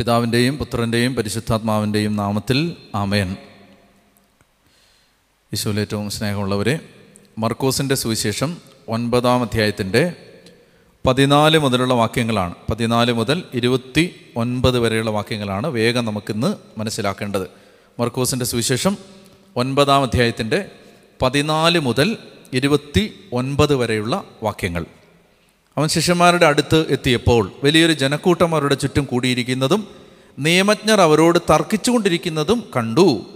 പിതാവിന്റെയും പുത്രന്റെയും പരിശുദ്ധാത്മാവിന്റെയും നാമത്തിൽ ആമയൻ ഏറ്റവും സ്നേഹമുള്ളവരെ മർക്കോസിന്റെ സുവിശേഷം ഒൻപതാം അധ്യായത്തിന്റെ പതിനാല് മുതലുള്ള വാക്യങ്ങളാണ്. പതിനാല് മുതൽ ഇരുപത്തി ഒൻപത് വരെയുള്ള വാക്യങ്ങളാണ് വേഗം നമുക്കിന്ന് മനസ്സിലാക്കേണ്ടത്. മർക്കോസിന്റെ സുവിശേഷം ഒൻപതാം അധ്യായത്തിന്റെ പതിനാല് മുതൽ ഇരുപത്തി ഒൻപത് വരെയുള്ള വാക്യങ്ങൾ. അവൻ ശിഷ്യന്മാരുടെ അടുത്ത് എത്തിയപ്പോൾ വലിയൊരു ജനക്കൂട്ടം അവരുടെ ചുറ്റും കൂടിയിരിക്കുന്നതും നിയമജ്ഞർ അവരോട് തർക്കിച്ചുകൊണ്ടിരിക്കുന്നതും കണ്ടു.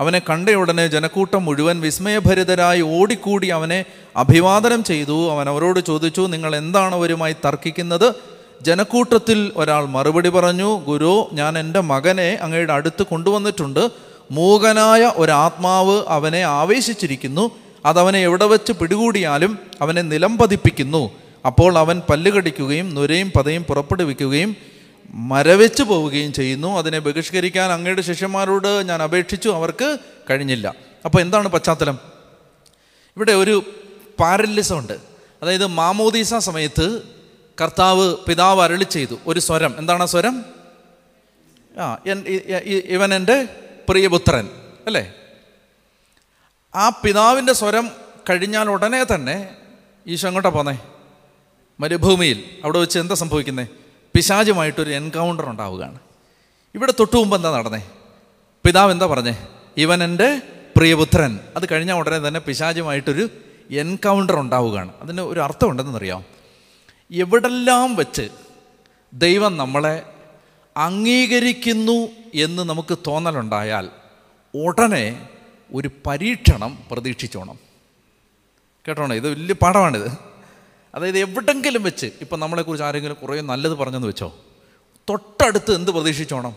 അവനെ കണ്ട ഉടനെ ജനക്കൂട്ടം മുഴുവൻ വിസ്മയഭരിതരായി ഓടിക്കൂടി അവനെ അഭിവാദനം ചെയ്തു. അവൻ അവരോട് ചോദിച്ചു നിങ്ങൾ എന്താണ് അവരുമായി തർക്കിക്കുന്നത്? ജനക്കൂട്ടത്തിൽ ഒരാൾ മറുപടി പറഞ്ഞു ഗുരു ഞാൻ എന്റെ മകനെ അങ്ങയുടെ അടുത്ത് കൊണ്ടുവന്നിട്ടുണ്ട്. മൂകനായ ഒരാത്മാവ് അവനെ ആവേശിച്ചിരിക്കുന്നു. അതവനെ എവിടെ വെച്ച് പിടികൂടിയാലും അവനെ നിലം പതിപ്പിക്കുന്നു അപ്പോൾ അവൻ പല്ലുകടിക്കുകയും നുരയും പതയും പുറപ്പെടുവിക്കുകയും മരവെച്ച് പോവുകയും ചെയ്യുന്നു. അതിനെ ബഹിഷ്കരിക്കാൻ അങ്ങയുടെ ശിഷ്യന്മാരോട് ഞാൻ അപേക്ഷിച്ചു. അവർക്ക് കഴിഞ്ഞില്ല. അപ്പോൾ എന്താണ് പശ്ചാത്തലം? ഇവിടെ ഒരു പാരലിസം ഉണ്ട് അതായത് മാമോദീസ സമയത്ത് കർത്താവ് പിതാവ് അരളി ചെയ്തു. ഒരു സ്വരം. എന്താണ് ആ സ്വരം? ആ ഇവൻ എന്റെ പ്രിയപുത്രൻ. അല്ലേ? ആ പിതാവിന്റെ സ്വരം കഴിഞ്ഞാൽ ഉടനെ തന്നെ ഈശോ അങ്ങോട്ടാണ് പോന്നേ? മരുഭൂമിയിൽ അവിടെ വെച്ച് എന്താ സംഭവിക്കുന്നത് പിശാചുമായിട്ടൊരു എൻകൗണ്ടർ ഉണ്ടാവുകയാണ്. ഇവിടെ തൊട്ടു മുമ്പ് എന്താ നടന്നേ? പിതാവ് എന്താ പറഞ്ഞേ? ഇവൻ എന്റെ പ്രിയപുത്രൻ. അത് കഴിഞ്ഞ ഉടനെ തന്നെ പിശാചുമായിട്ടൊരു എൻകൗണ്ടർ ഉണ്ടാവുകയാണ്. അതിന് ഒരു അർത്ഥമുണ്ടെന്നറിയാം എവിടെല്ലാം വെച്ച് ദൈവം നമ്മളെ അംഗീകരിക്കുന്നു എന്ന് നമുക്ക് തോന്നലുണ്ടായാൽ ഉടനെ ഒരു പരീക്ഷണം പ്രതീക്ഷിച്ചോണം. കേട്ടോണേ? ഇത് വലിയ പാഠമാണിത്. അതായത് എവിടെങ്കിലും വെച്ച് ഇപ്പം നമ്മളെക്കുറിച്ച് ആരെങ്കിലും കുറേ നല്ലത് പറഞ്ഞെന്ന് വെച്ചോ? തൊട്ടടുത്ത് എന്ത് പ്രതീക്ഷിച്ചോണം?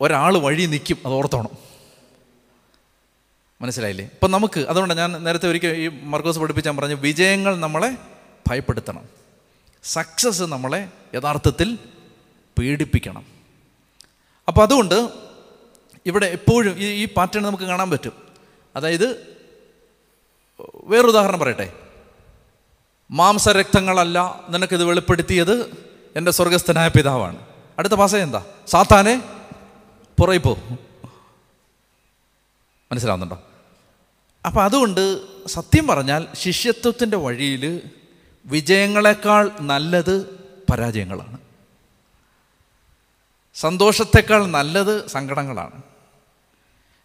ഒരാൾ വഴി നിൽക്കും അത് ഓർത്തോണം. മനസ്സിലായില്ലേ? ഇപ്പം നമുക്ക് അതുകൊണ്ട് ഞാൻ നേരത്തെ ഒരിക്കൽ ഈ മർക്കോസ് പഠിപ്പിച്ചാൽ പറഞ്ഞു വിജയങ്ങൾ നമ്മളെ ഭയപ്പെടുത്തണം. സക്സസ് നമ്മളെ യഥാർത്ഥത്തിൽ പീഡിപ്പിക്കണം. അപ്പോൾ അതുകൊണ്ട് ഇവിടെ എപ്പോഴും ഈ ഈ പാറ്റേൺ നമുക്ക് കാണാൻ പറ്റും. അതായത് വേറൊരു ഉദാഹരണം പറയട്ടെ? മാംസരക്തങ്ങളല്ല നിനക്കിത് വെളിപ്പെടുത്തിയത് എന്റെ സ്വർഗസ്ഥനായ പിതാവാണ്. അടുത്ത പാസ എന്താ? സാത്താനെ പുറകെ പോ മനസ്സിലാവുന്നുണ്ടോ? അപ്പം അതുകൊണ്ട് സത്യം പറഞ്ഞാൽ ശിഷ്യത്വത്തിന്റെ വഴിയിൽ വിജയങ്ങളെക്കാൾ നല്ലത് പരാജയങ്ങളാണ്. സന്തോഷത്തെക്കാൾ നല്ലത് സങ്കടങ്ങളാണ്.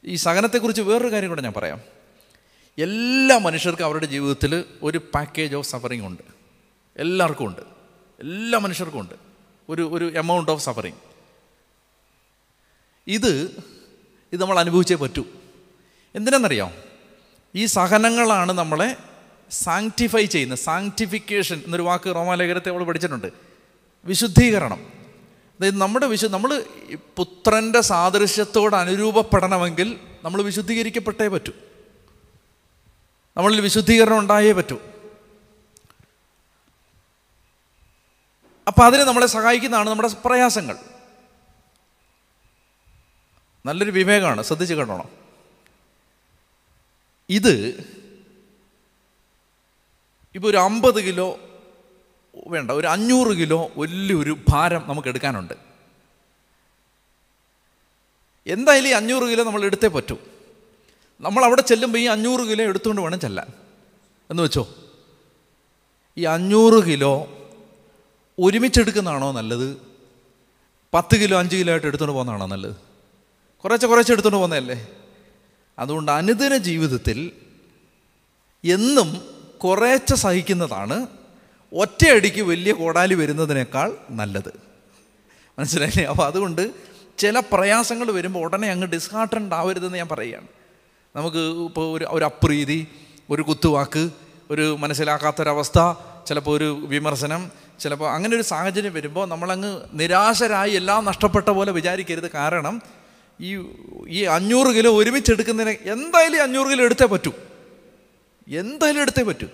ഈ സഹനത്തെക്കുറിച്ച് വേറൊരു കാര്യം കൂടെ ഞാൻ പറയാം. എല്ലാ മനുഷ്യർക്കും അവരുടെ ജീവിതത്തിൽ ഒരു പാക്കേജ് ഓഫ് സഫറിങ് ഉണ്ട്. എല്ലാവർക്കും ഉണ്ട്. എല്ലാ മനുഷ്യർക്കും ഉണ്ട്. ഒരു ഒരു എമൗണ്ട് ഓഫ് സഫറിങ് ഇത് ഇത് നമ്മൾ അനുഭവിച്ചേ പറ്റൂ. എന്തിനാണെന്നറിയാം? ഈ സഹനങ്ങളാണ് നമ്മളെ സാങ്ക്ടിഫൈ ചെയ്യുന്നത്. സാങ്ക്ടിഫിക്കേഷൻ എന്നൊരു വാക്ക് റോമാലേഖനത്തെ നമ്മൾ പഠിച്ചിട്ടുണ്ട്. വിശുദ്ധീകരണം. അതായത് നമ്മുടെ വിശു നമ്മൾ പുത്രന്റെ സാദൃശ്യത്തോട് അനുരൂപപ്പെടണമെങ്കിൽ നമ്മൾ വിശുദ്ധീകരിക്കപ്പെട്ടേ പറ്റൂ. നമ്മളിൽ വിശുദ്ധീകരണം ഉണ്ടായേ പറ്റൂ. അപ്പം അതിന് നമ്മളെ സഹായിക്കുന്നതാണ് നമ്മുടെ പ്രയാസങ്ങൾ. നല്ലൊരു വിവേകമാണ് ശ്രദ്ധിച്ച് കണ്ടോണം ഇത് ഇപ്പോൾ ഒരു അമ്പത് കിലോ വേണ്ട ഒരു അഞ്ഞൂറ് കിലോ വലിയൊരു ഭാരം നമുക്ക് എടുക്കാനുണ്ട്. എന്തായാലും ഈ അഞ്ഞൂറ് കിലോ നമ്മൾ എടുത്തേ പറ്റൂ. നമ്മൾ അവിടെ ചെല്ലുമ്പോൾ ഈ അഞ്ഞൂറ് കിലോ എടുത്തുകൊണ്ട് വേണം ചെല്ലാൻ. എന്ന് വെച്ചോ? ഈ അഞ്ഞൂറ് കിലോ ഒരുമിച്ചെടുക്കുന്നതാണോ നല്ലത്? പത്ത് കിലോ അഞ്ച് കിലോ ആയിട്ട് എടുത്തുകൊണ്ട് പോകുന്നതാണോ നല്ലത്? കുറേശ്ശെ കുറേശ്ശെ എടുത്തുകൊണ്ട് പോകുന്നതല്ലേ? അതുകൊണ്ട് അനുദിന ജീവിതത്തിൽ എന്നും കുറേശ്ശെ സഹിക്കുന്നതാണ് ഒറ്റയടിക്ക് വലിയ കോടാലി വരുന്നതിനേക്കാൾ നല്ലത്. മനസ്സിലായില്ലേ? അപ്പോൾ അതുകൊണ്ട് ചില പ്രയാസങ്ങൾ വരുമ്പോൾ ഉടനെ അങ്ങ് ഡിസ്ഹാർട്ടൻഡ് ആവരുതെന്ന് ഞാൻ പറയുകയാണ്. നമുക്ക് ഇപ്പോൾ ഒരു ഒരു അപ്രീതി ഒരു കുത്തുവാക്ക് ഒരു മനസ്സിലാക്കാത്തൊരവസ്ഥ ചിലപ്പോൾ ഒരു വിമർശനം ചിലപ്പോൾ അങ്ങനെ ഒരു സാഹചര്യം വരുമ്പോൾ നമ്മളങ്ങ് നിരാശരായി എല്ലാം നഷ്ടപ്പെട്ട പോലെ വിചാരിക്കരുത്. കാരണം ഈ ഈ അഞ്ഞൂറ് കിലോ ഒരുമിച്ച് എടുക്കുന്നതിന് എന്തായാലും അഞ്ഞൂറ് കിലോ എടുത്തേ പറ്റൂ. എന്തായാലും എടുത്തേ പറ്റൂ.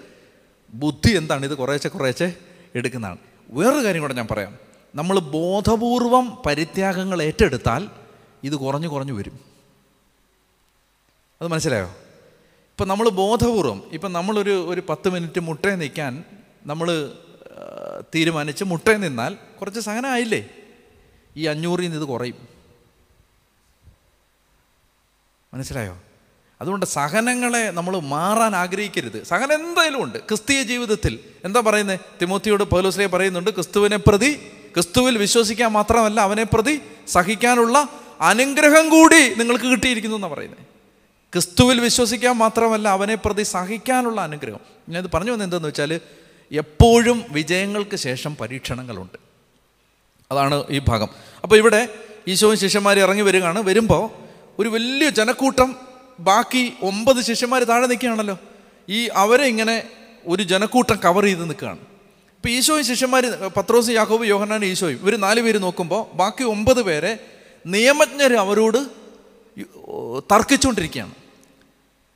ബുദ്ധി എന്താണ്? ഇത് കുറേശ്ശെ കുറേശ്ശെ എടുക്കുന്നതാണ്. വേറൊരു കാര്യം കൂടെ ഞാൻ പറയാം. നമ്മൾ ബോധപൂർവം പരിത്യാഗങ്ങൾ ഏറ്റെടുത്താൽ ഇത് കുറഞ്ഞു കുറഞ്ഞു വരും. അത് മനസ്സിലായോ? ഇപ്പം നമ്മൾ ബോധപൂർവം ഇപ്പം നമ്മളൊരു ഒരു പത്ത് മിനിറ്റ് മുട്ടയിൽ നിൽക്കാൻ നമ്മൾ തീരുമാനിച്ച് മുട്ടയിൽ നിന്നാൽ കുറച്ച് സഹനമായില്ലേ ഈ അഞ്ഞൂറിൽ നിന്ന് ഇത് കുറയും. മനസ്സിലായോ? അതുകൊണ്ട് സഹനങ്ങളെ നമ്മൾ മാറാൻ ആഗ്രഹിക്കരുത്. സഹനം എന്തായാലും ഉണ്ട്. ക്രിസ്തീയ ജീവിതത്തിൽ എന്താ പറയുന്നത് തിമോത്തിയോട് പൗലോസ്ലേ പറയുന്നുണ്ട് ക്രിസ്തുവിനെ പ്രതി ക്രിസ്തുവിൽ വിശ്വസിക്കാൻ മാത്രമല്ല അവനെ പ്രതി സഹിക്കാനുള്ള അനുഗ്രഹം കൂടി നിങ്ങൾക്ക് കിട്ടിയിരിക്കുന്നു എന്നാണ് പറയുന്നത് ക്രിസ്തുവിൽ വിശ്വസിക്കാൻ മാത്രമല്ല അവനെ പ്രതി സഹിക്കാനുള്ള അനുഗ്രഹം. ഞാനത് പറഞ്ഞു വന്നത് എന്താണെന്ന് വെച്ചാൽ എപ്പോഴും വിജയങ്ങൾക്ക് ശേഷം പരീക്ഷണങ്ങളുണ്ട്. അതാണ് ഈ ഭാഗം. അപ്പോൾ ഇവിടെ ഈശോയും ശിഷ്യന്മാർ ഇറങ്ങി വരികയാണ്. വരുമ്പോൾ ഒരു വലിയ ജനക്കൂട്ടം ബാക്കി ഒമ്പത് ശിഷ്യന്മാർ താഴെ നിൽക്കുകയാണല്ലോ. ഈ അവരെ ഇങ്ങനെ ഒരു ജനക്കൂട്ടം കവർ ചെയ്ത് നിൽക്കുകയാണ്. ഇപ്പോൾ ഈശോയും ശിഷ്യന്മാർ പത്രോസ് യാക്കോബ് യോഹനാൻ ഈശോയും ഇവർ നാല് പേര് നോക്കുമ്പോൾ ബാക്കി ഒമ്പത് പേരെ നിയമജ്ഞർ അവരോട് തർക്കിച്ചുകൊണ്ടിരിക്കുകയാണ്.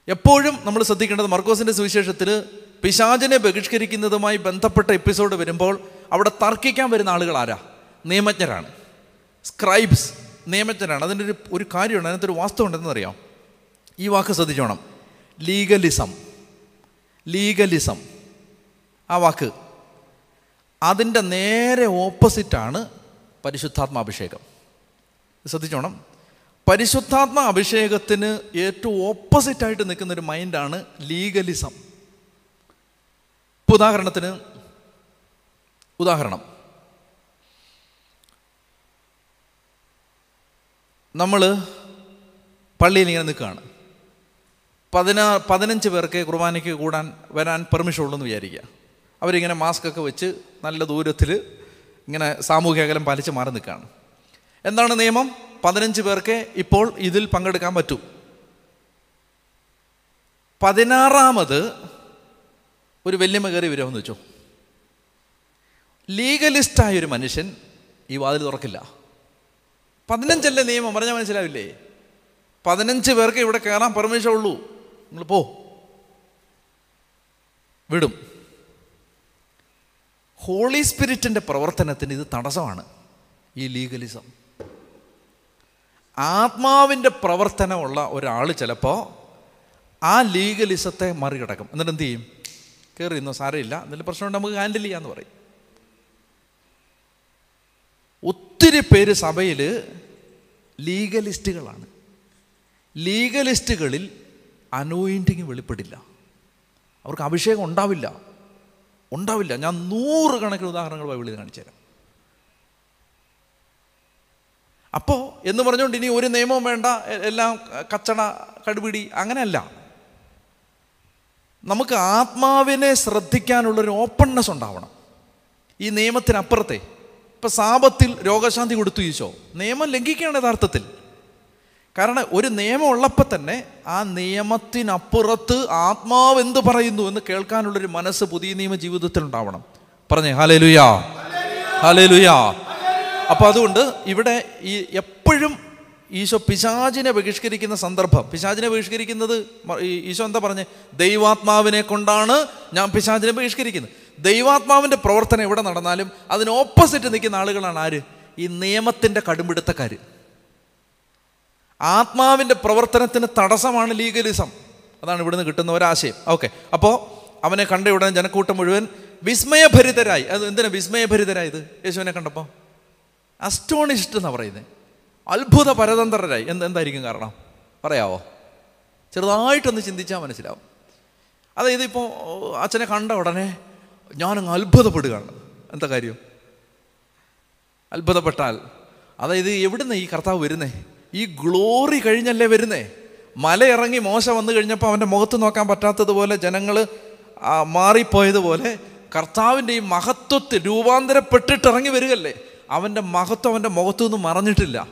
എപ്പോഴും നമ്മൾ ശ്രദ്ധിക്കേണ്ടത് മർക്കോസിന്റെ സുവിശേഷത്തിൽ പിശാചിനെ ബഹിഷ്കരിക്കുന്നതുമായി ബന്ധപ്പെട്ട എപ്പിസോഡ് വരുമ്പോൾ അവിടെ തർക്കിക്കാൻ വരുന്ന ആളുകൾ ആരാ? നിയമജ്ഞരാണ്. സ്ക്രൈബ്സ് നിയമജ്ഞരാണ്. അതിന്റെ ഒരു ഒരു കാര്യമുണ്ട്. അതിനകത്തൊരു വാസ്തവം ഉണ്ടെന്ന് അറിയാം. ഈ വാക്ക് ശ്രദ്ധിച്ചോണം. ലീഗലിസം ലീഗലിസം ആ വാക്ക്. അതിന്റെ നേരെ ഓപ്പോസിറ്റാണ് പരിശുദ്ധാത്മാഭിഷേകം. ശ്രദ്ധിച്ചോണം. പരിശുദ്ധാത്മ അഭിഷേകത്തിന് ഏറ്റവും ഓപ്പോസിറ്റായിട്ട് നിൽക്കുന്ന ഒരു മൈൻഡാണ് ലീഗലിസം ഇപ്പോൾ ഉദാഹരണത്തിന് ഉദാഹരണം. നമ്മൾ പള്ളിയിൽ ഇങ്ങനെ നിൽക്കുകയാണ്. പതിനാ പതിനഞ്ച് പേർക്ക് കുർബാനയ്ക്ക് കൂടാൻ വരാൻ പെർമിഷൻ ഉള്ളൂ എന്ന് വിചാരിക്കുക. അവരിങ്ങനെ മാസ്ക് ഒക്കെ വെച്ച് നല്ല ദൂരത്തിൽ ഇങ്ങനെ സാമൂഹ്യ അകലം പാലിച്ച് മാറി നിൽക്കുകയാണ്. എന്താണ് നിയമം? പതിനഞ്ച് പേർക്ക് ഇപ്പോൾ ഇതിൽ പങ്കെടുക്കാൻ പറ്റൂ. പതിനാറാമത് ഒരു വെല്ലുമ കയറി വരുമെന്ന് വെച്ചു. ലീഗലിസ്റ്റായ ഒരു മനുഷ്യൻ ഈ വാതിൽ തുറക്കില്ല. പതിനഞ്ചല്ലേ നിയമം? പറഞ്ഞാൽ മനസ്സിലാവില്ലേ? പതിനഞ്ച് പേർക്ക് ഇവിടെ കയറാൻ പെർമിഷൻ ഉള്ളൂ. നിങ്ങൾ പോ. വിടും. ഹോളി സ്പിരിറ്റിന്റെ പ്രവർത്തനത്തിന് ഇത് തടസ്സമാണ് ഈ ലീഗലിസം. ആത്മാവിന്റെ പ്രവർത്തനമുള്ള ഒരാൾ ചിലപ്പോൾ ആ ലീഗലിസത്തെ മറികടക്കും. എന്നിട്ട് എന്ത് ചെയ്യും? കയറി ഇന്നോ സാരമില്ല. എന്തെങ്കിലും പ്രശ്നമുണ്ട് നമുക്ക് ഹാൻഡിൽ ചെയ്യാമെന്ന് പറയും. ഒത്തിരി പേര് സഭയിൽ ലീഗലിസ്റ്റുകളാണ്. ലീഗലിസ്റ്റുകളിൽ അനോയിന്റിങ് വെളിപ്പെടില്ല. അവർക്ക് അഭിഷേകം ഉണ്ടാവില്ല. ഉണ്ടാവില്ല. ഞാൻ നൂറ് കണക്കിന് ഉദാഹരണങ്ങൾ ബൈബിളിൽ കാണിച്ചു തരാം അപ്പോൾ എന്ന് പറഞ്ഞുകൊണ്ട് ഇനി ഒരു നിയമവും വേണ്ട എല്ലാം കച്ചട കടുപിടി അങ്ങനെയല്ല. നമുക്ക് ആത്മാവിനെ ശ്രദ്ധിക്കാനുള്ളൊരു ഓപ്പൺനെസ് ഉണ്ടാവണം. ഈ നിയമത്തിനപ്പുറത്തെ. ഇപ്പം സാപത്തിൽ രോഗശാന്തി കൊടുത്തു ഈശോ. നിയമം ലംഘിക്കുകയാണ് യഥാർത്ഥത്തിൽ. കാരണം ഒരു നിയമം ഉള്ളപ്പോൾ തന്നെ ആ നിയമത്തിനപ്പുറത്ത് ആത്മാവ് എന്ത് പറയുന്നു എന്ന് കേൾക്കാനുള്ളൊരു മനസ്സ് പുതിയ നിയമ ജീവിതത്തിൽ ഉണ്ടാവണം പറഞ്ഞേ ഹാലേ ലുയാ ഹാലേ ലുയാ അപ്പോൾ അതുകൊണ്ട് ഇവിടെ ഈ എപ്പോഴും ഈശോ പിശാചിനെ ബഹിഷ്കരിക്കുന്ന സന്ദർഭം. പിശാചിനെ ബഹിഷ്കരിക്കുന്നത് ഈശോ എന്താ പറഞ്ഞേ? ദൈവാത്മാവിനെ കൊണ്ടാണ് ഞാൻ പിശാചിനെ ബഹിഷ്കരിക്കുന്നത്. ദൈവാത്മാവിന്റെ പ്രവർത്തനം എവിടെ നടന്നാലും അതിന് ഓപ്പോസിറ്റ് നിൽക്കുന്ന ആളുകളാണ് ആര്? ഈ നിയമത്തിന്റെ കടുംപിടുത്തക്കാർ. ആത്മാവിന്റെ പ്രവർത്തനത്തിന് തടസ്സമാണ് ലീഗലിസം അതാണ് ഇവിടുന്ന് കിട്ടുന്ന ഒരാശയം ഓക്കെ അപ്പോൾ അവനെ കണ്ട ഉടനെ ജനക്കൂട്ടം മുഴുവൻ വിസ്മയഭരിതരായി. അത് എന്തിനാ വിസ്മയഭരിതരായത്? യേശുവിനെ കണ്ടപ്പോൾ അസ്റ്റോണിഷ്ഡ് എന്നാണ് പറയുന്നത് അത്ഭുത പരതന്ത്രരായി. എന്ത് എന്തായിരിക്കും കാരണം? പറയാവോ? ചെറുതായിട്ടൊന്ന് ചിന്തിച്ചാൽ മനസ്സിലാവും. അതായത് ഇപ്പോൾ അച്ഛനെ കണ്ട ഉടനെ ഞാനങ്ങ് അത്ഭുതപ്പെടുകയാണ്. എന്താ കാര്യം? അത്ഭുതപ്പെട്ടാൽ. അതായത് എവിടുന്ന് ഈ കർത്താവ് വരുന്നേ? ഈ ഗ്ലോറി കഴിഞ്ഞല്ലേ വരുന്നേ? മല ഇറങ്ങി മോശ വന്നു കഴിഞ്ഞപ്പോൾ അവന്റെ മുഖത്ത് നോക്കാൻ പറ്റാത്തതുപോലെ ജനങ്ങൾ മാറിപ്പോയതുപോലെ കർത്താവിന്റെ ഈ മഹത്വത്തിൽ രൂപാന്തരപ്പെട്ടിട്ട് ഇറങ്ങി വരികല്ലേ അവന്റെ മഹത്വം അവന്റെ മുഖത്തു നിന്ന് മറഞ്ഞിട്ടില്ല.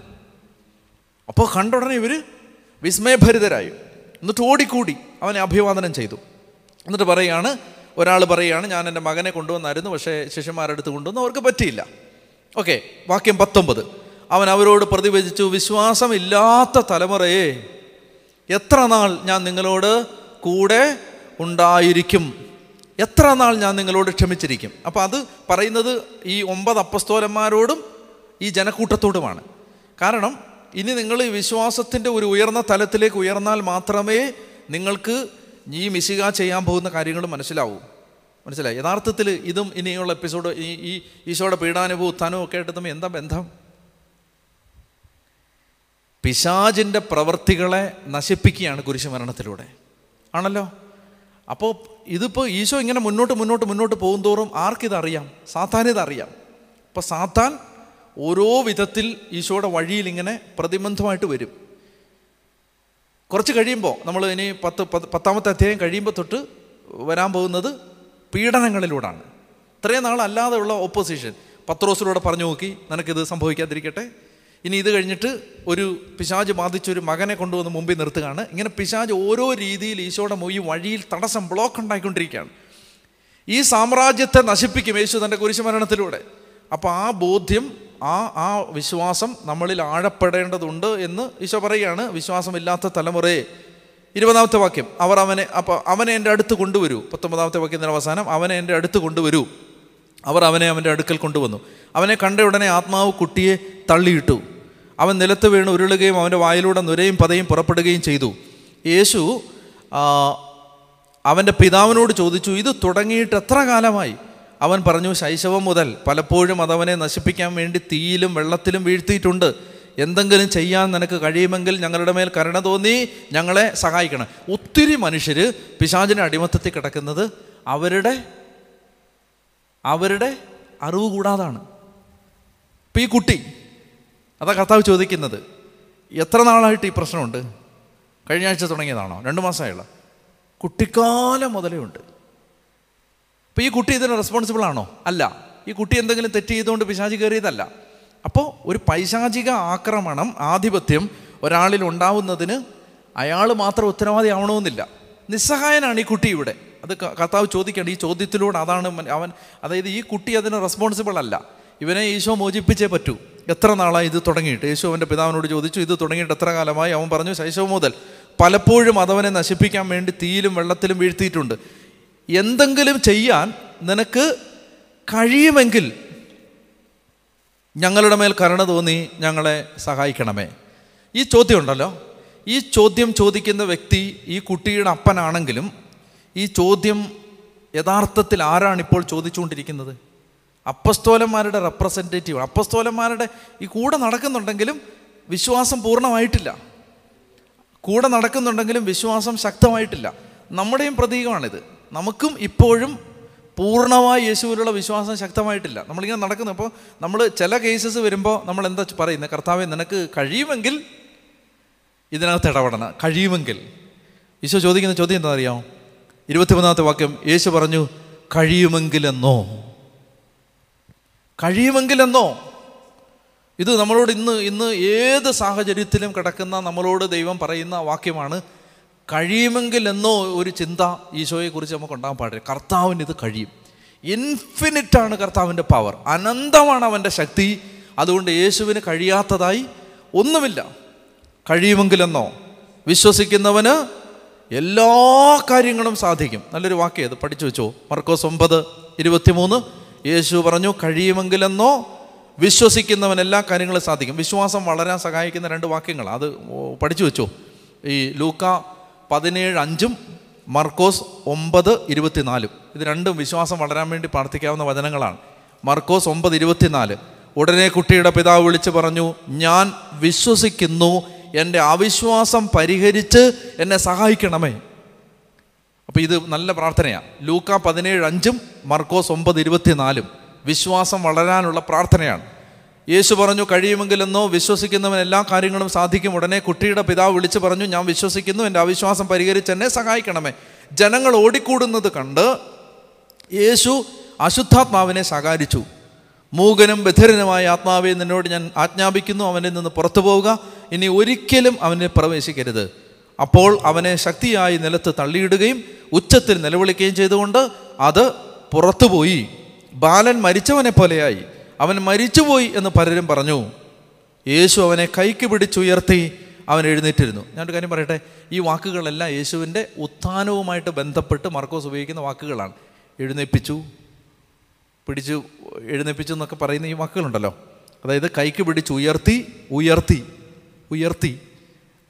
അപ്പോൾ കണ്ട ഉടനെ ഇവർ വിസ്മയഭരിതരായി. എന്നിട്ട് ഓടിക്കൂടി അവനെ അഭിവാദനം ചെയ്തു. എന്നിട്ട് പറയുകയാണ് ഒരാൾ പറയുകയാണ് ഞാൻ എന്റെ മകനെ കൊണ്ടുവന്നായിരുന്നു പക്ഷേ ശിഷ്യന്മാരുടെ അടുത്ത് കൊണ്ടുവന്ന് അവർക്ക് പറ്റിയില്ല. ഓക്കെ വാക്യം പത്തൊമ്പത്. അവൻ അവരോട് പ്രതിവചിച്ചു വിശ്വാസമില്ലാത്ത തലമുറയെ എത്ര നാൾ ഞാൻ നിങ്ങളോട് കൂടെ ഉണ്ടായിരിക്കും? എത്ര നാൾ ഞാൻ നിങ്ങളോട് ക്ഷമിച്ചിരിക്കും? അപ്പോൾ അത് പറയുന്നത് ഈ ഒമ്പത് അപ്പസ്തോലന്മാരോടും ഈ ജനക്കൂട്ടത്തോടുമാണ്. കാരണം ഇനി നിങ്ങൾ ഈ വിശ്വാസത്തിന്റെ ഒരു ഉയർന്ന തലത്തിലേക്ക് ഉയർന്നാൽ മാത്രമേ നിങ്ങൾക്ക് ഈ മിശിക ചെയ്യാൻ പോകുന്ന കാര്യങ്ങൾ മനസ്സിലാവൂ. മനസ്സിലായി? യഥാർത്ഥത്തിൽ ഇതും ഇനിയുള്ള എപ്പിസോഡ് ഈ ഈ ഈശോയുടെ പീഡാനുഭവം ഉത്ഥാനവും ഒക്കെ ആയിട്ട് തമ്മിൽ എന്താ ബന്ധം? പിശാജിന്റെ പ്രവൃത്തികളെ നശിപ്പിക്കുകയാണ് കുരിശുമരണത്തിലൂടെ. ആണല്ലോ? അപ്പോൾ ഇതിപ്പോൾ ഈശോ ഇങ്ങനെ മുന്നോട്ട് മുന്നോട്ട് മുന്നോട്ട് പോകും തോറും ആർക്കിതറിയാം സാത്താനിതറിയാം അപ്പോൾ സാത്താൻ ഓരോ വിധത്തിൽ ഈശോയുടെ വഴിയിൽ ഇങ്ങനെ പ്രതിബന്ധമായിട്ട് വരും. കുറച്ച് കഴിയുമ്പോൾ നമ്മൾ ഇനി പത്ത് പത്ത് പത്താമത്തെ അധ്യായം കഴിയുമ്പോൾ തൊട്ട് വരാൻ പോകുന്നത് പീഡനങ്ങളിലൂടാണ്. ഇത്രയും നാളല്ലാതെയുള്ള ഓപ്പോസിഷൻ പത്രോസിലൂടെ പറഞ്ഞു നോക്കി നിനക്കിത് സംഭവിക്കാതിരിക്കട്ടെ? ഇനി ഇത് കഴിഞ്ഞിട്ട് ഒരു പിശാജ് ബാധിച്ച ഒരു മകനെ കൊണ്ടുവന്ന് മുമ്പിൽ നിർത്തുകയാണ്. ഇങ്ങനെ പിശാജ് ഓരോ രീതിയിൽ ഈശോയുടെ ഈ വഴിയിൽ തടസ്സം ബ്ലോക്ക് ഉണ്ടായിക്കൊണ്ടിരിക്കുകയാണ്. ഈ സാമ്രാജ്യത്തെ നശിപ്പിക്കും യേശു തന്റെ കുരിശുമരണത്തിലൂടെ. അപ്പോൾ ആ ബോധ്യം ആ ആ വിശ്വാസം നമ്മളിൽ ആഴപ്പെടേണ്ടതുണ്ട് എന്ന് ഈശോ പറയുകയാണ്. വിശ്വാസമില്ലാത്ത തലമുറയെ. ഇരുപതാമത്തെ വാക്യം. അവർ അവനെ അപ്പോൾ അവനെ എന്റെ അടുത്ത് കൊണ്ടുവരൂ. പത്തൊമ്പതാമത്തെ വാക്യത്തിന്റെ അവസാനം. അവനെ എന്റെ അടുത്ത് കൊണ്ടുവരൂ. അവർ അവനെ അവന്റെ അടുക്കൽ കൊണ്ടുവന്നു. അവനെ കണ്ട ഉടനെ ആത്മാവ് കുട്ടിയെ തള്ളിയിട്ടു. അവൻ നിലത്ത് വീണ് ഉരുളുകയും അവന്റെ വായിലൂടെ നുരയും പതയും പുറപ്പെടുകയും ചെയ്തു. യേശു അവന്റെ പിതാവിനോട് ചോദിച്ചു ഇത് തുടങ്ങിയിട്ട് എത്ര കാലമായി? അവൻ പറഞ്ഞു ശൈശവം മുതൽ പലപ്പോഴും അതവനെ നശിപ്പിക്കാൻ വേണ്ടി തീയിലും വെള്ളത്തിലും വീഴ്ത്തിയിട്ടുണ്ട്. എന്തെങ്കിലും ചെയ്യാൻ നിനക്ക് കഴിയുമെങ്കിൽ ഞങ്ങളുടെ മേൽ കരുണ തോന്നി ഞങ്ങളെ സഹായിക്കണം. ഒത്തിരി മനുഷ്യർ പിശാചിന് അടിമത്തത്തിൽ കിടക്കുന്നത് അവരുടെ അവരുടെ അറിവ് കൂടാതാണ്. ഇപ്പം ഈ കുട്ടി അതാ കർത്താവ് ചോദിക്കുന്നത് എത്ര നാളായിട്ട് ഈ പ്രശ്നമുണ്ട്? കഴിഞ്ഞ ആഴ്ച തുടങ്ങിയതാണോ? രണ്ട് മാസമായുള്ള. കുട്ടിക്കാലം മുതലേ ഉണ്ട്. അപ്പോൾ ഈ കുട്ടി ഇതിന് റെസ്പോൺസിബിൾ ആണോ? അല്ല. ഈ കുട്ടി എന്തെങ്കിലും തെറ്റ് ചെയ്തുകൊണ്ട് പിശാചി കയറിയതല്ല. അപ്പോൾ ഒരു പൈശാചിക ആക്രമണം ആധിപത്യം ഒരാളിൽ ഉണ്ടാവുന്നതിന് അയാൾ മാത്രം ഉത്തരവാദി ആവണമെന്നില്ല നിസ്സഹായനാണ് ഈ കുട്ടി ഇവിടെ. അത് കർത്താവ് ചോദിക്കേണ്ട ഈ ചോദ്യത്തിലൂടെ അതാണ് അവൻ അതായത് ഈ കുട്ടി അതിന് റെസ്പോൺസിബിൾ അല്ല. ഇവനെ ഈശോ മോചിപ്പിച്ചേ പറ്റൂ. എത്ര നാളായി ഇത് തുടങ്ങിയിട്ട്? യേശു അവന്റെ പിതാവിനോട് ചോദിച്ചു ഇത് തുടങ്ങിയിട്ട് എത്ര കാലമായി? അവൻ പറഞ്ഞു ശൈശവം മുതൽ. പലപ്പോഴും അതവനെ നശിപ്പിക്കാൻ വേണ്ടി തീയിലും വെള്ളത്തിലും വീഴ്ത്തിയിട്ടുണ്ട്. എന്തെങ്കിലും ചെയ്യാൻ നിനക്ക് കഴിയുമെങ്കിൽ ഞങ്ങളുടെ മേൽ കരുണ തോന്നി ഞങ്ങളെ സഹായിക്കണമേ. ഈ ചോദ്യം ഉണ്ടല്ലോ? ഈ ചോദ്യം ചോദിക്കുന്ന വ്യക്തി ഈ കുട്ടിയുടെ അപ്പനാണെങ്കിലും ഈ ചോദ്യം യഥാർത്ഥത്തിൽ ആരാണിപ്പോൾ ചോദിച്ചുകൊണ്ടിരിക്കുന്നത്? അപ്പസ്തോലന്മാരുടെ റെപ്രസെന്റേറ്റീവ് അപ്പസ്തോലന്മാരുടെ ഈ കൂടെ നടക്കുന്നുണ്ടെങ്കിലും വിശ്വാസം പൂർണമായിട്ടില്ല. കൂടെ നടക്കുന്നുണ്ടെങ്കിലും വിശ്വാസം ശക്തമായിട്ടില്ല. നമ്മുടെയും പ്രതീകമാണിത്. നമുക്കും ഇപ്പോഴും പൂർണമായി യേശുവിലുള്ള വിശ്വാസം ശക്തമായിട്ടില്ല. നമ്മളിങ്ങനെ നടക്കുന്നു. അപ്പോൾ നമ്മൾ ചില കേസസ് വരുമ്പോൾ നമ്മൾ എന്താ പറയുന്നത് കർത്താവെ നിനക്ക് കഴിയുമെങ്കിൽ ഇതിനകത്ത് ഇടപെടണം. കഴിയുമെങ്കിൽ. ഈശോ ചോദിക്കുന്ന ചോദ്യം എന്താ അറിയാമോ ഇരുപത്തിമൂന്നാമത്തെ വാക്യം യേശു പറഞ്ഞു കഴിയുമെങ്കിലെന്നോ? കഴിയുമെങ്കിലെന്നോ? ഇത് നമ്മളോട് ഇന്ന് ഇന്ന് ഏത് സാഹചര്യത്തിലും കിടക്കുന്ന നമ്മളോട് ദൈവം പറയുന്ന വാക്യമാണ് കഴിയുമെങ്കിൽ എന്നോ ഒരു ചിന്ത ഈശോയെക്കുറിച്ച് നമുക്ക് ഉണ്ടാകാൻ പാടില്ല. കർത്താവിന് ഇത് കഴിയും. ഇൻഫിനിറ്റാണ് കർത്താവിന്റെ പവർ. അനന്തമാണ് അവന്റെ ശക്തി. അതുകൊണ്ട് യേശുവിന് കഴിയാത്തതായി ഒന്നുമില്ല. കഴിയുമെങ്കിലെന്നോ? വിശ്വസിക്കുന്നവന് എല്ലാ കാര്യങ്ങളും സാധിക്കും. നല്ലൊരു വാക്യം. അത് പഠിച്ചു വെച്ചോ. മർക്കോസ് ഒമ്പത് ഇരുപത്തിമൂന്ന്. യേശു പറഞ്ഞു കഴിയുമെങ്കിലെന്നോ വിശ്വസിക്കുന്നവൻ എല്ലാ കാര്യങ്ങളും സാധിക്കും. വിശ്വാസം വളരാൻ സഹായിക്കുന്ന രണ്ട് വാക്യങ്ങൾ. അത് പഠിച്ചു വെച്ചു? ഈ ലൂക്ക പതിനേഴ് അഞ്ചും മർക്കോസ് ഒമ്പത് ഇരുപത്തിനാലും. ഇത് രണ്ടും വിശ്വാസം വളരാൻ വേണ്ടി പ്രാർത്ഥിക്കാവുന്ന വചനങ്ങളാണ്. മർക്കോസ് ഒമ്പത് ഇരുപത്തിനാല്. ഉടനെ കുട്ടിയുടെ പിതാവ് വിളിച്ചു പറഞ്ഞു ഞാൻ വിശ്വസിക്കുന്നു എന്റെ അവിശ്വാസം പരിഹരിച്ച് എന്നെ സഹായിക്കണമേ. അപ്പോൾ ഇത് നല്ല പ്രാർത്ഥനയാണ് ലൂക്ക പതിനേഴ് അഞ്ചും മർക്കോസ് ഒമ്പത് ഇരുപത്തിനാലും വിശ്വാസം വളരാനുള്ള പ്രാർത്ഥനയാണ്. യേശു പറഞ്ഞു കഴിയുമെങ്കിലെന്നോ വിശ്വസിക്കുന്നവൻ എല്ലാ കാര്യങ്ങളും സാധിക്കും. ഉടനെ കുട്ടിയുടെ പിതാവ് വിളിച്ചു പറഞ്ഞു ഞാൻ വിശ്വസിക്കുന്നു എന്റെ അവിശ്വാസം പരിഹരിച്ച് എന്നെ സഹായിക്കണമേ. ജനങ്ങൾ ഓടിക്കൂടുന്നത് കണ്ട് യേശു അശുദ്ധാത്മാവിനെ ശകാരിച്ചു. മൂകനും ബധിരനുമായ ആത്മാവെ നിന്നോട് ഞാൻ ആജ്ഞാപിക്കുന്നു അവനിൽ നിന്ന് പുറത്തു പോവുക ഇനി ഒരിക്കലും അവനെ പ്രവേശിക്കരുത്. അപ്പോൾ അവനെ ശക്തിയായി നിലത്ത് തള്ളിയിടുകയും ഉച്ചത്തിൽ നിലവിളിക്കുകയും ചെയ്തുകൊണ്ട് അത് പുറത്തുപോയി. ബാലൻ മരിച്ചവനെ പോലെയായി. അവൻ മരിച്ചുപോയി എന്ന് പലരും പറഞ്ഞു. യേശു അവനെ കൈക്ക് പിടിച്ചുയർത്തി അവൻ എഴുന്നേറ്റിരുന്നു. ഞാനൊരു കാര്യം പറയട്ടെ? ഈ വാക്കുകളെല്ലാം യേശുവിന്റെ ഉത്ഥാനവുമായിട്ട് ബന്ധപ്പെട്ട് മർക്കോസ് ഉപയോഗിക്കുന്ന വാക്കുകളാണ്. എഴുന്നേപ്പിച്ചു പിടിച്ചു എഴുന്നേപ്പിച്ചു എന്നൊക്കെ പറയുന്ന ഈ വാക്കുകളുണ്ടല്ലോ. അതായത് കൈക്ക് പിടിച്ച് ഉയർത്തി ഉയർത്തി ഉയർത്തി.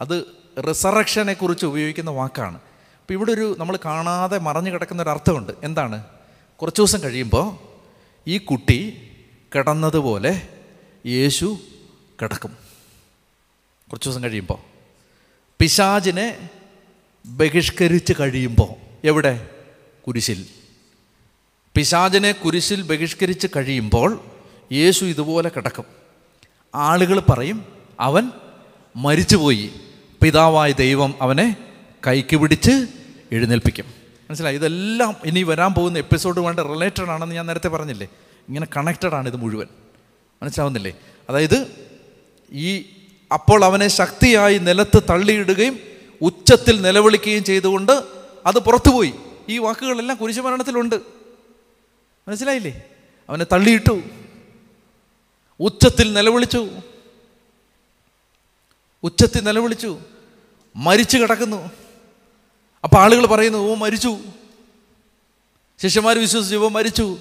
അത് റിസറക്ഷനെ കുറിച്ച് ഉപയോഗിക്കുന്ന വാക്കാണ്. അപ്പോൾ ഇവിടെ ഒരു നമ്മൾ കാണാതെ മറഞ്ഞു കിടക്കുന്ന ഒരു അർത്ഥമുണ്ട്. എന്താണ്? കുറച്ച് ദിവസം കഴിയുമ്പോൾ ഈ കുട്ടി കിടന്നതുപോലെ യേശു കിടക്കും. കുറച്ച് ദിവസം കഴിയുമ്പോൾ പിശാജിനെ ബഹിഷ്കരിച്ച് കഴിയുമ്പോൾ എവിടെ? കുരിശിൽ. പിശാജിനെ കുരിശിൽ ബഹിഷ്കരിച്ച് കഴിയുമ്പോൾ യേശു ഇതുപോലെ കിടക്കും. ആളുകൾ പറയും അവൻ മരിച്ചുപോയി. പിതാവായ ദൈവം അവനെ കൈക്ക് പിടിച്ച് എഴുന്നേൽപ്പിക്കും. മനസ്സിലായി? ഇതെല്ലാം ഇനി വരാൻ പോകുന്ന എപ്പിസോഡ് എപ്പിസോഡുമായിട്ട് റിലേറ്റഡ് ആണെന്ന് ഞാൻ നേരത്തെ പറഞ്ഞില്ലേ? ഇങ്ങനെ കണക്റ്റഡ് ആണ് ഇത് മുഴുവൻ. മനസ്സിലാവുന്നില്ലേ? അതായത് ഈ അപ്പോൾ അവനെ ശക്തിയായി നിലത്ത് തള്ളിയിടുകയും ഉച്ചത്തിൽ നിലവിളിക്കുകയും ചെയ്തുകൊണ്ട് അത് പുറത്തുപോയി. ഈ വാക്കുകളെല്ലാം കുരിശുമരണത്തിലുണ്ട്. മനസ്സിലായില്ലേ? അവനെ തള്ളിയിട്ടു. ഉച്ചത്തിൽ നിലവിളിച്ചു. ഉച്ചത്തിൽ നിലവിളിച്ചു. മരിച്ചു കിടക്കുന്നു. അപ്പോൾ ആളുകൾ പറയുന്നു ഓ മരിച്ചു. ശിഷ്യന്മാർ വിശ്വസിച്ചു ഓ മരിച്ചു.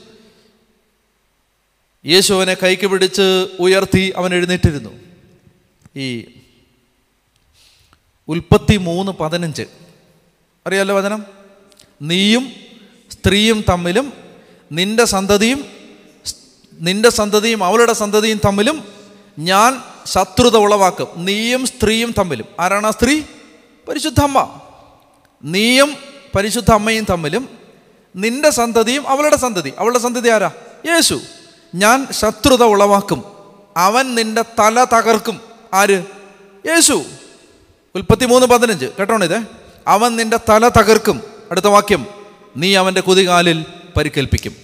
യേശു അവനെ കൈക്ക് പിടിച്ച് ഉയർത്തി അവൻ എഴുന്നേറ്റിരുന്നു. ഈ ഉൽപ്പത്തി മൂന്ന് പതിനഞ്ച്. അറിയാലോ വചനം? നീയും സ്ത്രീയും തമ്മിലും നിന്റെ സന്തതിയും നിന്റെ സന്തതിയും അവളുടെ സന്തതിയും തമ്മിലും ഞാൻ ശത്രുത ഉളവാക്കും. നീയും സ്ത്രീയും തമ്മിലും. ആരാണ് ആ സ്ത്രീ? പരിശുദ്ധ അമ്മ നീയും പരിശുദ്ധ അമ്മയും തമ്മിലും നിന്റെ സന്തതിയും അവളുടെ സന്തതി. അവളുടെ സന്തതി ആരാ? യേശു. ഞാൻ ശത്രുത ഉളവാക്കും. അവൻ നിന്റെ തല തകർക്കും. ആര്? യേശു. ഉൽപ്പത്തി മൂന്ന് പതിനഞ്ച്. കേട്ടോണിത് അവൻ നിന്റെ തല തകർക്കും. അടുത്ത വാക്യം. നീ അവന്റെ കുതികാലിൽ പരിക്കേൽപ്പിക്കും.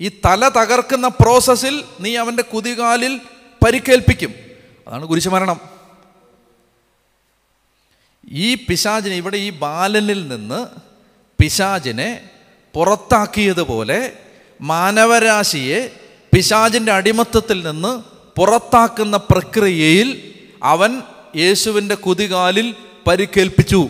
ഈ തല തകർക്കുന്ന പ്രോസസ്സിൽ നീ അവന്റെ കുതികാലിൽ പരിക്കേൽപ്പിക്കും. അതാണ് കുരിശുമരണം ഈ പിശാചിനെ ഇവിടെ ഈ ബാലനിൽ നിന്ന് പിശാചിനെ പുറത്താക്കിയതുപോലെ മാനവരാശിയെ പിശാചിന്റെ അടിമത്തത്തിൽ നിന്ന് പുറത്താക്കുന്ന പ്രക്രിയയിൽ അവൻ യേശുവിന്റെ കുതികാലിൽ പരിക്കേൽപ്പിച്ചു.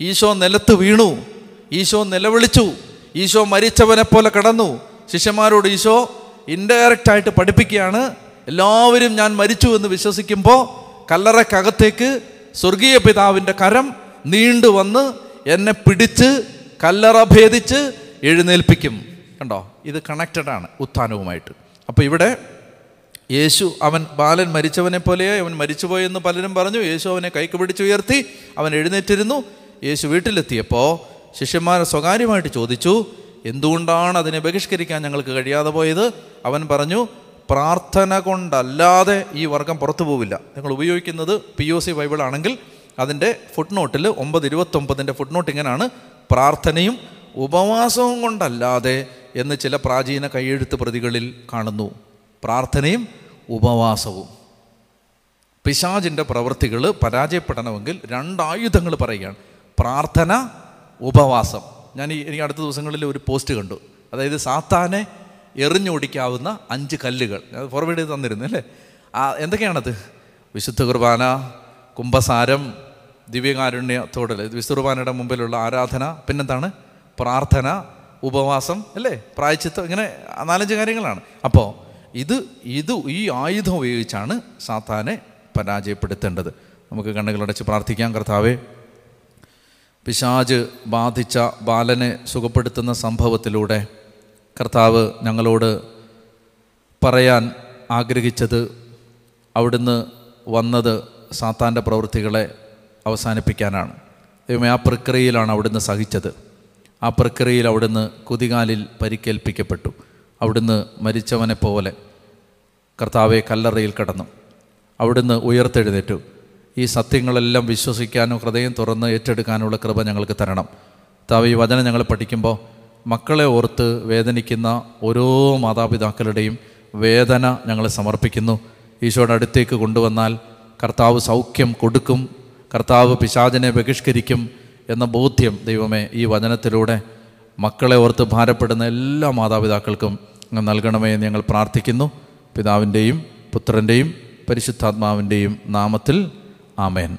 ഈശോ നിലത്ത് വീണു. ഈശോ നിലവിളിച്ചു. ഈശോ മരിച്ചവനെ പോലെ കടന്നു. ശിഷ്യന്മാരോട് ഈശോ ഇൻഡയറക്റ്റ് ആയിട്ട് പഠിപ്പിക്കുകയാണ്. എല്ലാവരും ഞാൻ മരിച്ചു എന്ന് വിശ്വസിക്കുമ്പോൾ കല്ലറക്കകത്തേക്ക് സ്വർഗീയ പിതാവിന്റെ കരം നീണ്ടു വന്ന് എന്നെ പിടിച്ച് കല്ലറ ഭേദിച്ച് എഴുന്നേൽപ്പിക്കും. കണ്ടോ? ഇത് കണക്റ്റഡ് ആണ് ഉത്ഥാനവുമായിട്ട്. അപ്പോൾ ഇവിടെ യേശു അവൻ ബാലൻ മരിച്ചവനെ പോലെ അവൻ മരിച്ചുപോയെന്ന് പലരും പറഞ്ഞു. യേശു അവനെ കൈക്ക് പിടിച്ചുയർത്തി അവൻ എഴുന്നേറ്റിരുന്നു. യേശു വീട്ടിലെത്തിയപ്പോൾ ശിഷ്യന്മാരെ സ്വകാര്യമായിട്ട് ചോദിച്ചു എന്തുകൊണ്ടാണ് അതിനെ ബഹിഷ്കരിക്കാൻ ഞങ്ങൾക്ക് കഴിയാതെ പോയത്? അവൻ പറഞ്ഞു പ്രാർത്ഥന കൊണ്ടല്ലാതെ ഈ വർഗം പുറത്തു പോവില്ല. നിങ്ങൾ ഉപയോഗിക്കുന്നത് പി ഒ സി ബൈബിൾ ആണെങ്കിൽ അതിന്റെ ഫുട് നോട്ടിൽ ഒമ്പത് ഇരുപത്തൊമ്പതിന്റെ ഫുട് നോട്ട് ഇങ്ങനെയാണ് പ്രാർത്ഥനയും ഉപവാസവും കൊണ്ടല്ലാതെ എന്ന് ചില പ്രാചീന കൈയെഴുത്ത് പ്രതികളിൽ കാണുന്നു. പ്രാർത്ഥനയും ഉപവാസവും. പിശാജിന്റെ പ്രവൃത്തികൾ പരാജയപ്പെടണമെങ്കിൽ രണ്ടായുധങ്ങൾ പറയുകയാണ്. പ്രാർത്ഥന ഉപവാസം. ഞാൻ ഈ എനിക്ക് അടുത്ത ദിവസങ്ങളിൽ ഒരു പോസ്റ്റ് കണ്ടു. അതായത് സാത്താനെ എറിഞ്ഞോടിക്കാവുന്ന അഞ്ച് കല്ലുകൾ. ഫോർവേഡ് ചെയ്ത് തന്നിരുന്നു അല്ലേ? ആ എന്തൊക്കെയാണത്? വിശുദ്ധ കുർബാന കുംഭസാരം ദിവ്യകാരുണ്യത്തോടൽ വിശുദ്ധ കുർബാനയുടെ മുമ്പിലുള്ള ആരാധന പിന്നെന്താണ്? പ്രാർത്ഥന ഉപവാസം അല്ലേ? പ്രായച്ചിത്തം ഇങ്ങനെ നാലഞ്ച് കാര്യങ്ങളാണ്. അപ്പോൾ ഇത് ഇത് ഈ ആയുധം ഉപയോഗിച്ചാണ് സാത്താനെ പരാജയപ്പെടുത്തേണ്ടത്. നമുക്ക് കണ്ണുകളടച്ച് പ്രാർത്ഥിക്കാം കർത്താവേ. പിശാജ് ബാധിച്ച ബാലനെ സുഖപ്പെടുത്തുന്ന സംഭവത്തിലൂടെ കർത്താവ് ഞങ്ങളോട് പറയാൻ ആഗ്രഹിച്ചത് അവിടുന്ന് വന്നത് സാത്താന്റെ പ്രവൃത്തികളെ അവസാനിപ്പിക്കാനാണ്. ദൈവമേ ആ പ്രക്രിയയിലാണ് അവിടുന്ന് സഹിച്ചത്. ആ പ്രക്രിയയിൽ അവിടുന്ന് കുതികാലിൽ പരിക്കേൽപ്പിക്കപ്പെട്ടു. അവിടുന്ന് മരിച്ചവനെ പോലെ കർത്താവെ കല്ലറയിൽ കടന്നു. അവിടുന്ന് ഉയർത്തെഴുന്നേറ്റു. ഈ സത്യങ്ങളെല്ലാം വിശ്വസിക്കാനും ഹൃദയം തുറന്ന് ഏറ്റെടുക്കാനുള്ള കൃപ ഞങ്ങൾക്ക് തരണം. താവ് ഈ വചനം ഞങ്ങൾ പഠിക്കുമ്പോൾ മക്കളെ ഓർത്ത് വേദനിക്കുന്ന ഓരോ മാതാപിതാക്കളുടെയും വേദന ഞങ്ങൾ സമർപ്പിക്കുന്നു. ഈശോയുടെ അടുത്തേക്ക് കൊണ്ടുവന്നാൽ കർത്താവ് സൗഖ്യം കൊടുക്കും കർത്താവ് പിശാചിനെ ബഹിഷ്കരിക്കും എന്ന ബോധ്യം ദൈവമേ ഈ വചനത്തിലൂടെ മക്കളെ ഓർത്ത് ഭാരപ്പെടുന്ന എല്ലാ മാതാപിതാക്കൾക്കും നൽകണമേ എന്ന് ഞങ്ങൾ പ്രാർത്ഥിക്കുന്നു. പിതാവിന്റെയും പുത്രന്റെയും പരിശുദ്ധാത്മാവിന്റെയും നാമത്തിൽ ആമേൻ.